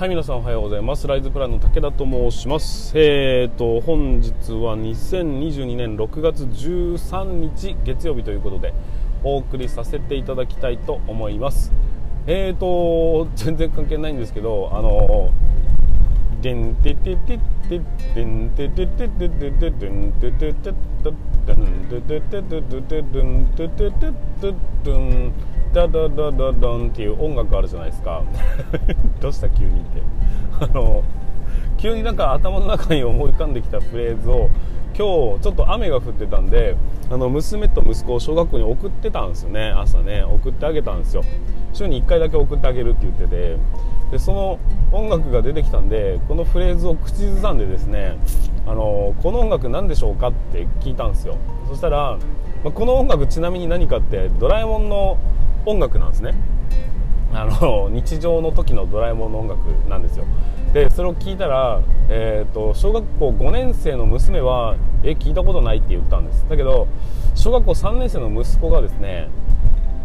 はい、皆さんおはようございます。ライズプランの武田と申します。えーと、本日は2022年6月13日月曜日ということで、お送りさせていただきたいと思います。えーと、全然関係ないんですけど、あの、でんててててでんててててててでんててててでんててててててでんてててててんダダダダダンっていう音楽あるじゃないですか。どうした急にって。あの急になんか頭の中に思い浮かんできたフレーズを今日ちょっと雨が降ってたんであの娘と息子を小学校に送ってたんですよね。朝ね。送ってあげたんですよ。週に1回だけ送ってあげるって言ってて。でその音楽が出てきたんでこのフレーズを口ずさんでですねあのこの音楽何でしょうかって聞いたんですよ。そしたら、まあ、この音楽ちなみに何かってドラえもんの音楽なんですね。あの日常の時のドラえもんの音楽なんですよ。でそれを聞いたら、えーと、小学校5年生の娘はえ聞いたことないって言ったんです。だけど小学校3年生の息子がですね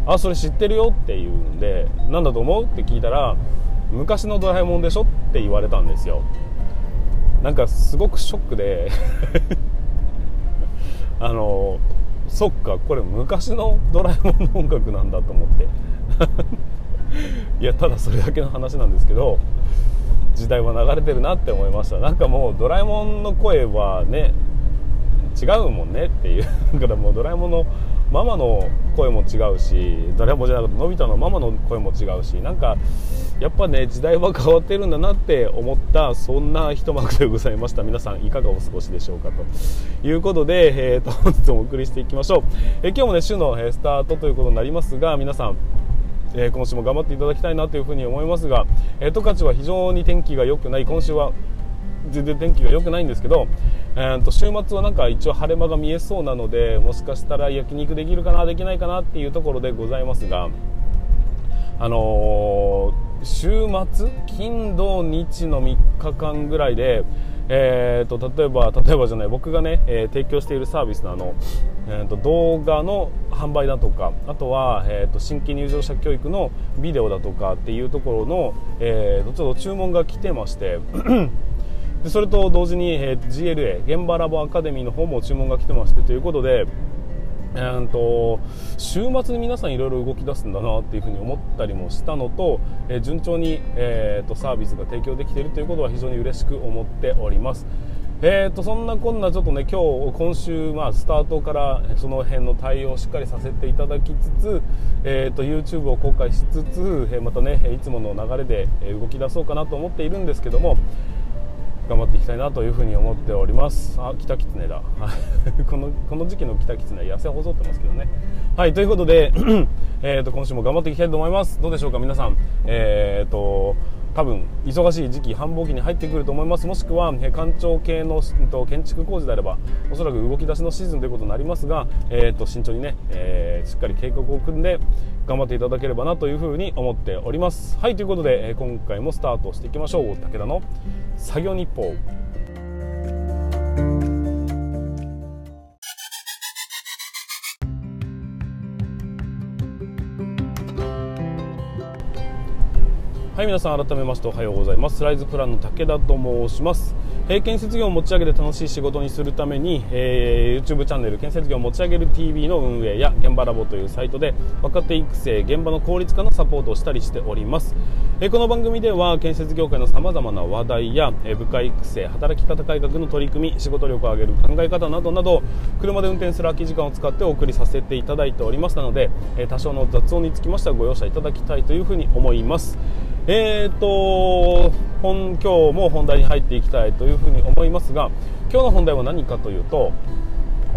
あそれ知ってるよって言うんで何だと思う？って聞いたら昔のドラえもんでしょ？って言われたんですよ。なんかすごくショックで あのそっかこれ昔のドラえもんの音楽なんだと思って。いやただそれだけの話なんですけど時代は流れてるなって思いました。なんかもうドラえもんの声はね違うもんねっていう。だからもうドラえもんのママの声も違うしドラえもじゃなくてのび太のママの声も違うしなんかやっぱね時代は変わってるんだなって思ったそんな一幕でございました。皆さんいかがお過ごしでしょうかと。いうことで、えーと、本日もお送りしていきましょう、え今日もね週のスタートということになりますが皆さんえー、今週も頑張っていただきたいなというふうに思いますが、えー、十勝は非常に天気が良くない。今週は全然天気が良くないんですけど、えー、と週末はなんか一応晴れ間が見えそうなのでもしかしたら焼肉できるかなできないかなっていうところでございますがあのー、週末金土日の3日間ぐらいで、えーと、例えば例えばじゃない僕がね、えー、提供しているサービスのあの、えーと、動画の販売だとかあとは、えーと、新規入場者教育のビデオだとかっていうところの、えー、ちょっと注文が来てましてでそれと同時に、えー、GLA 現場ラボアカデミーの方も注文が来てましてということでえーと、週末に皆さんいろいろ動き出すんだなっていうふうに思ったりもしたのと、えー、順調に、えーと、サービスが提供できているということは非常に嬉しく思っております。えーと、そんなこんなちょっとね今日今週、まあ、スタートからその辺の対応をしっかりさせていただきつつ、えー、と YouTube を公開しつつ、えー、またねいつもの流れで動き出そうかなと思っているんですけども頑張っていきたいなというふうに思っております。あキタキツネだ このこの時期のキタキツネ痩せ細ってますけどね。はいということで えと今週も頑張っていきたいと思います。どうでしょうか皆さん。えっ、ー、と多分忙しい時期繁忙期に入ってくると思います。もしくは官庁系の建築工事であればおそらく動き出しのシーズンということになりますが、えー、と慎重にね、えー、しっかり計画を組んで頑張っていただければなというふうに思っております。はいということで、今回もスタートしていきましょう。武田の作業日報。い皆さん改めましておはようございます。ライズプランの武田と申します。え、建設業を持ち上げて楽しい仕事にするために、えー、YouTube チャンネル建設業を持ち上げる TV の運営や現場ラボというサイトで若手育成現場の効率化のサポートをしたりしております、えー、この番組では建設業界のさまざまな話題や、えー、部下育成働き方改革の取り組み仕事力を上げる考え方などなど車で運転する空き時間を使ってお送りさせていただいておりますので、え多少の雑音につきましてはご容赦いただきたいというふうに思います。えーと本今日も本題に入っていきたいというふうに思いますが今日の本題は何かというと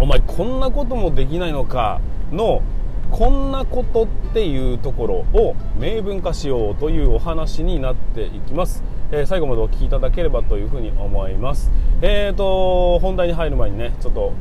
お前こんなこともできないのかのこんなことっていうところを明文化しようというお話になっていきます、えー、最後までお聞きいただければというふうに思います。えーと本題に入る前にねちょっと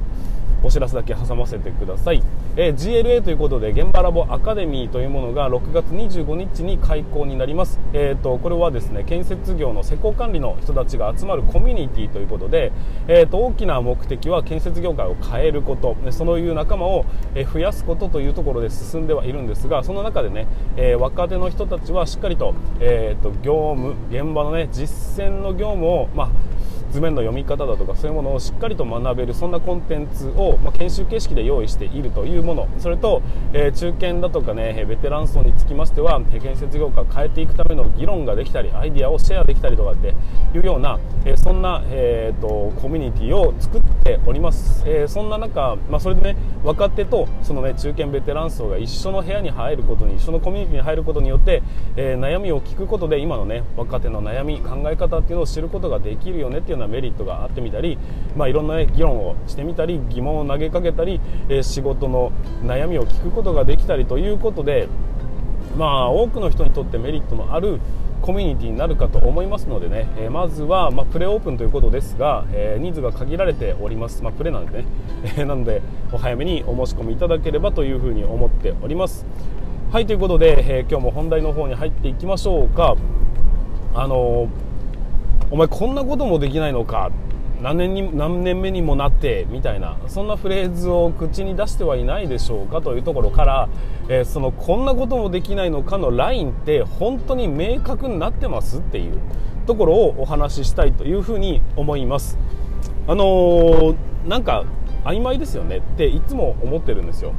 お知らせだけ挟ませてください。えー、GLA ということで現場ラボアカデミーというものが6月25日に開校になります、えーと、これはですね建設業の施工管理の人たちが集まるコミュニティということで、えーと、大きな目的は建設業界を変えること。そういう仲間を増やすことというところで進んではいるんですがその中でね、えー、若手の人たちはしっかりと,、えー、と業務現場のね実践の業務を、まあ図面の読み方だとかそういうものをしっかりと学べるそんなコンテンツを、まあ、研修形式で用意しているというもの。それと、えー、中堅だとかねベテラン層につきましては建設業界を変えていくための議論ができたりアイデアをシェアできたりとかっていうような、えー、そんな、えーと、コミュニティを作っております、えー、そんな中、まあ、それでね若手とそのね中堅ベテラン層が一緒の部屋に入ることに一緒のコミュニティに入ることによって、え悩みを聞くことで今のね若手の悩み考え方っていうのを知ることができるよねっていうようなメリットがあってみたり、まあ、いろんな、議論をしてみたり疑問を投げかけたり、え、仕事の悩みを聞くことができたりということで、まあ、多くの人にとってメリットのあるコミュニティになるかと思いますのでね、えー、まずは、まあ、プレオープンということですが、えー、人数が限られております、まあ、プレなんでね、えー、なのでお早めにお申し込みいただければというふうに思っております。はいということで、え今日も本題の方に入っていきましょうか。あのお前こんなこともできないのか。何年に何年目にもなってみたいな。そんなフレーズを口に出してはいないでしょうかというところから、えー、そのこんなこともできないのかのラインって本当に明確になってますっていう。ところをお話ししたいというふうに思います。あのー、なんか曖昧ですよねっていつも思ってるんですよ。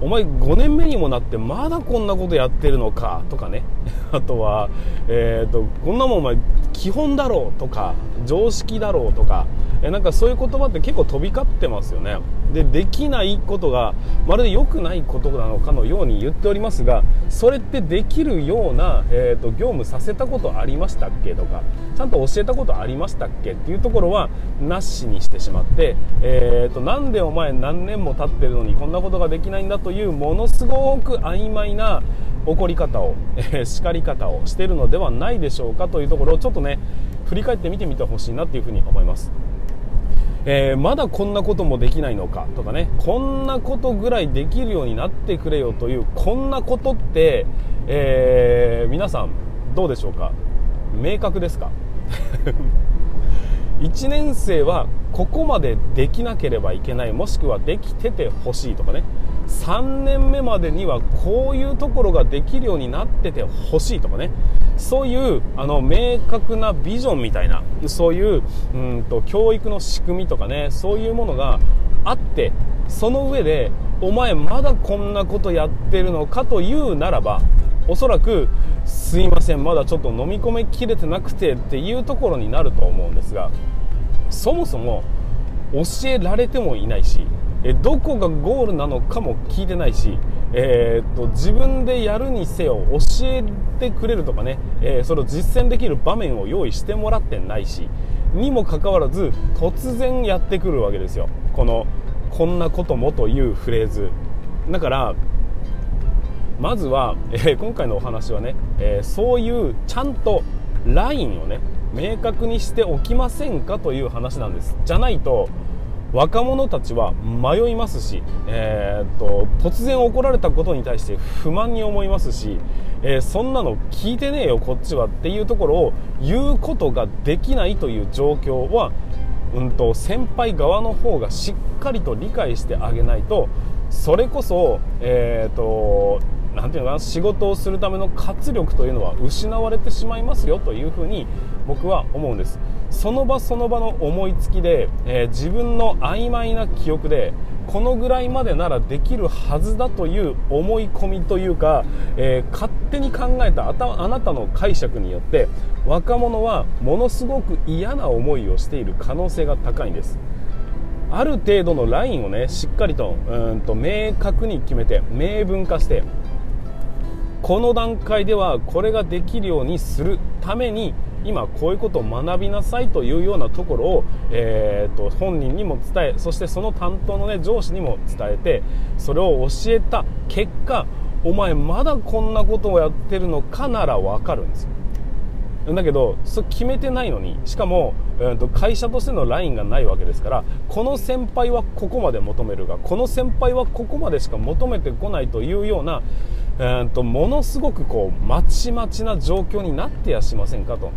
お前5年目にもなってまだこんなことやってるのか？とかね。あとは、えーと、こんなもんお前基本だろうとか常識だろうとか。えなんかそういう言葉って結構飛び交ってますよねでできないことがまるで良くないことなのかのように言っておりますがそれってできるような、えーと、業務させたことありましたっけとかちゃんと教えたことありましたっけっていうところはなしにしてしまって、えーと、なんでお前何年も経ってるのにこんなことができないんだというものすごく曖昧な怒り方を、えー、叱り方をしているのではないでしょうかというところをちょっとね振り返って見てみてほしいなというふうに思います。えー、まだこんなこともできないのかとかねこんなことぐらいできるようになってくれよというこんなことって、えー、皆さんどうでしょうか？明確ですか？1年生はここまでできなければいけないもしくはできててほしいとかね。3年目までにはこういうところができるようになっててほしいとかね。そういうあの明確なビジョンみたいなそういううんと教育の仕組みとかね。そういうものがあってその上でお前まだこんなことやってるのかというならばおそらくすいませんまだちょっと飲み込めきれてなくてっていうところになると思うんですがそもそも教えられてもいないしえどこがゴールなのかも聞いてないし、えー、っと自分でやるにせよ教えてくれるとかね、えー、それを実践できる場面を用意してもらってないしにもかかわらず突然やってくるわけですよ。この「こんなことも」というフレーズ。だからまずは、えー、今回のお話はね、えそういうちゃんとラインをね明確にしておきませんかという話なんです。じゃないと若者たちは迷いますし、えー、っと突然怒られたことに対して不満に思いますし、えー、そんなの聞いてねえよこっちはっていうところを言うことができないという状況は、うんと、先輩側の方がしっかりと理解してあげないとそれこそ、えー、っとなんていうのかな仕事をするための活力というのは失われてしまいますよというふうに僕は思うんです。その場その場の思いつきで、えー、自分の曖昧な記憶でこのぐらいまでならできるはずだという思い込みというか、えー、勝手に考えたあなたの解釈によって若者はものすごく嫌な思いをしている可能性が高いんです。ある程度のラインをねしっかりとうんと明確に決めて明文化してこの段階ではこれができるようにするために今こういうことを学びなさいというようなところを、えーと、本人にも伝えそしてその担当の、ね、上司にも伝えてそれを教えた結果お前まだこんなことをやってるのかなら分かるんですよ。だけどそ決めてないのにしかも、えー、と会社としてのラインがないわけですからこの先輩はここまで求めるがこの先輩はここまでしか求めてこないというような、えー、とものすごくこうまちまちな状況になってやしませんかと。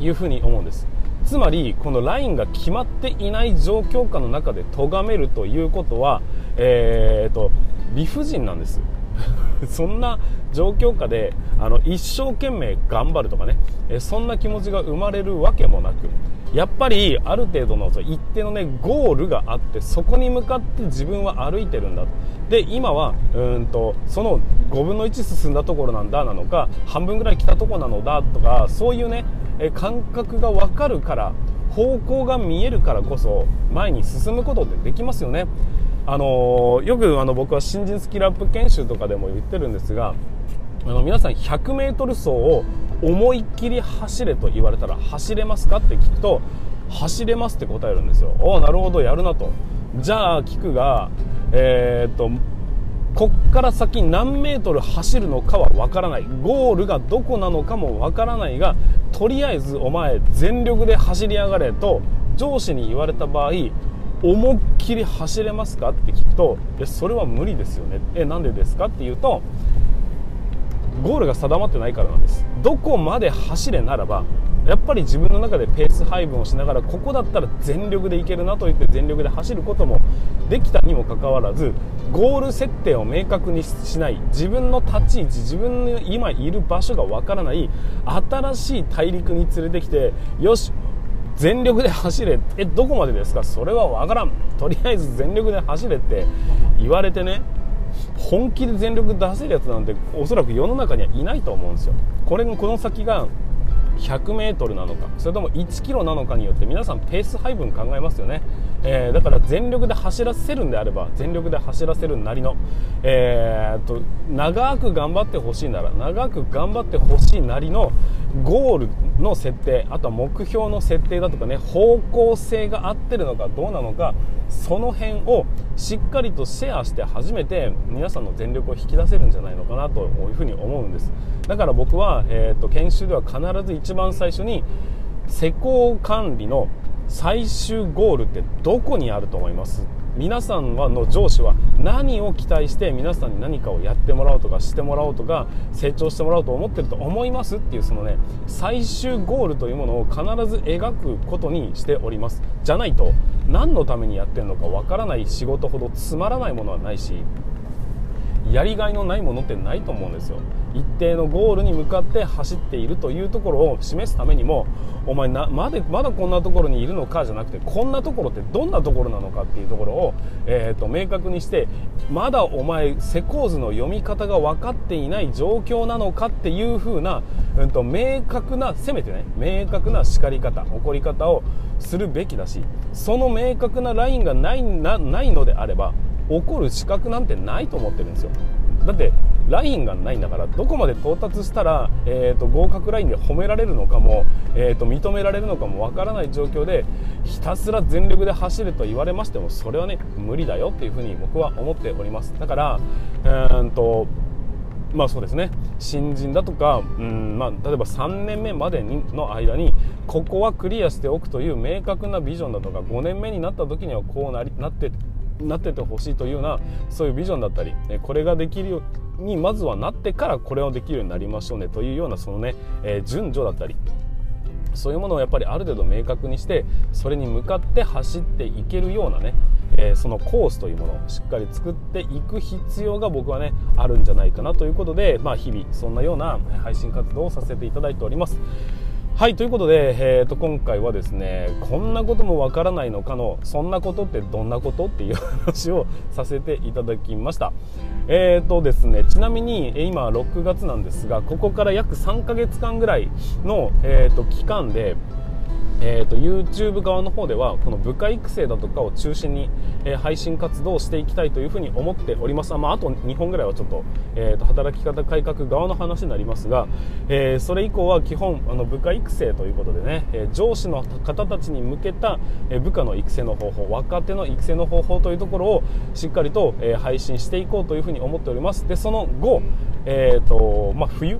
いうふうに思うんです。つまりこのラインが決まっていない状況下の中で咎めるということは、えーと理不尽なんです。そんな状況下であの一生懸命頑張るとかねえそんな気持ちが生まれるわけもなくやっぱりある程度の一定のねゴールがあってそこに向かって自分は歩いてるんだ。で今はうんとその5分の1進んだところなんだなのか半分ぐらい来たところなのだとかそういうねえ感覚が分かるから方向が見えるからこそ前に進むことってできますよね。あのよくあの僕は新人スキルアップ研修とかでも言ってるんですがあの皆さん 100m 走を思いっきり走れと言われたら走れますかって聞くと走れますって答えるんですよ。おおなるほどやるなと。じゃあ聞くがえー、っとこっから先何メートル走るのかはわからない。ゴールがどこなのかもわからないがとりあえずお前全力で走りやがれと上司に言われた場合思いっきり走れますか？って聞くとえそれは無理ですよね。えなんでですか？って言うとゴールが定まってないからなんです。どこまで走れならばやっぱり自分の中でペース配分をしながらここだったら全力でいけるなと言って全力で走ることもできたにもかかわらずゴール設定を明確にしない自分の立ち位置自分の今いる場所がわからない新しい大陸に連れてきてよし全力で走れえどこまでですか？それは分からん。とりあえず全力で走れって言われてね本気で全力出せるやつなんておそらく世の中にはいないと思うんですよ。これこの先が 100m なのかそれとも 1km なのかによって皆さんペース配分考えますよね、えー、だから全力で走らせるんであれば全力で走らせるなりの、えー、と長く頑張ってほしいなら長く頑張ってほしいなりのゴールの設定あとは目標の設定だとかね方向性が合ってるのかどうなのかその辺をしっかりとシェアして初めて皆さんの全力を引き出せるんじゃないのかなというふうに思うんです。だから僕は、えーと、研修では必ず一番最初に施工管理の最終ゴールってどこにあると思います？皆さんはの上司は何を期待して皆さんに何かをやってもらおうとかしてもらおうとか成長してもらおうと思ってると思いますっていうそのね最終ゴールというものを必ず描くことにしております。じゃないと何のためにやってるのかわからない仕事ほどつまらないものはないしやりがいのないものってないと思うんですよ。一定のゴールに向かって走っているというところを示すためにもお前なまだまだこんなところにいるのかじゃなくてこんなところってどんなところなのかっていうところを、えーと、明確にしてまだお前施工図の読み方が分かっていない状況なのかっていう風な、うんと、明確なせめてね明確な叱り方起こり方をするべきだしその明確なラインがないなないのであれば怒る資格なんてないと思ってるんですよ。だってラインがないんだからどこまで到達したら、えーと、合格ラインで褒められるのかも、えーと、認められるのかもわからない状況でひたすら全力で走ると言われましてもそれはね無理だよっていうふうに僕は思っております。だから、えーとまあそうですね。新人だとか、うんまあ、例えば3年目までの間にここはクリアしておくという明確なビジョンだとか5年目になった時にはこうなりなってなっててほしいというようなそういうビジョンだったりこれができるようにまずはなってからこれをできるようになりましょうねというようなそのね、え、順序だったりそういうものをやっぱりある程度明確にしてそれに向かって走っていけるようなね、えー、そのコースというものをしっかり作っていく必要が僕はねあるんじゃないかなということで、まあ、日々そんなような配信活動をさせていただいております。はいということで、えー、と今回はですねこんなこともわからないのかのそんなことってどんなことっていう話をさせていただきました。えーとですねちなみに今6月なんですがここから約3ヶ月間ぐらいの、えー、と期間でえーと、YouTube 側の方ではこの部下育成だとかを中心に、えー、配信活動をしていきたいというふうに思っております。あ,、まあ、あと2本ぐらいはちょっと,、えーと、働き方改革側の話になりますが、えー、それ以降は基本あの部下育成ということでね、えー、上司の方たちに向けた、え部下の育成の方法若手の育成の方法というところをしっかりと、え配信していこうというふうに思っております。でその後、えーとまあ、冬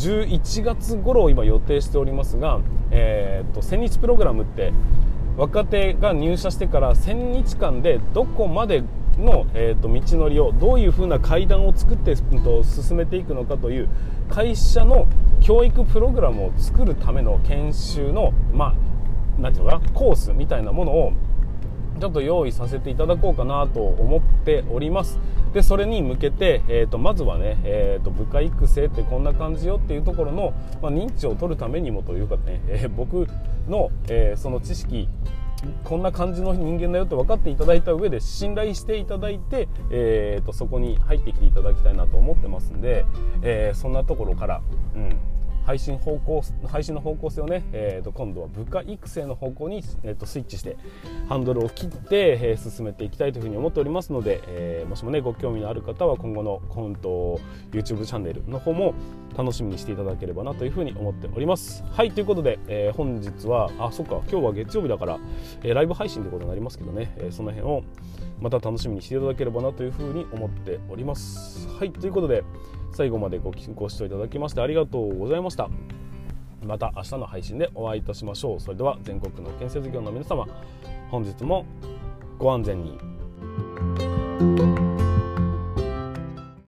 11月頃を今予定しておりますが、えーと、1000日プログラムって若手が入社してから1000日間でどこまでの、えーと、道のりをどういう風な階段を作って、うん、と進めていくのかという会社の教育プログラムを作るための研修の、まあ、なんていうのかなコースみたいなものをちょっと用意させていただこうかなと思っております。でそれに向けて、えーと、まずはね、えーと、部下育成ってこんな感じよっていうところの、まあ、認知を取るためにもというかね、えー、僕の、えー、その知識こんな感じの人間だよって分かっていただいた上で信頼していただいて、えーと、そこに入ってきていただきたいなと思ってますんで、えー、そんなところから、うん、配信方向配信の方向性をね、えー、と今度は部下育成の方向に、えー、とスイッチしてハンドルを切って、えー、進めていきたいというふうに思っておりますので、えー、もしもねご興味のある方は今後のコント YouTube チャンネルの方も楽しみにしていただければなというふうに思っております。はいということで、えー、本日はあそっか今日は月曜日だから、え、ライブ配信ということになりますけどね、え、その辺をまた楽しみにしていただければなというふうに思っております。はいということで最後までごご視聴いただきましてありがとうございました。また明日の配信でお会いいたしましょう。それでは全国の建設業の皆様本日もご安全に。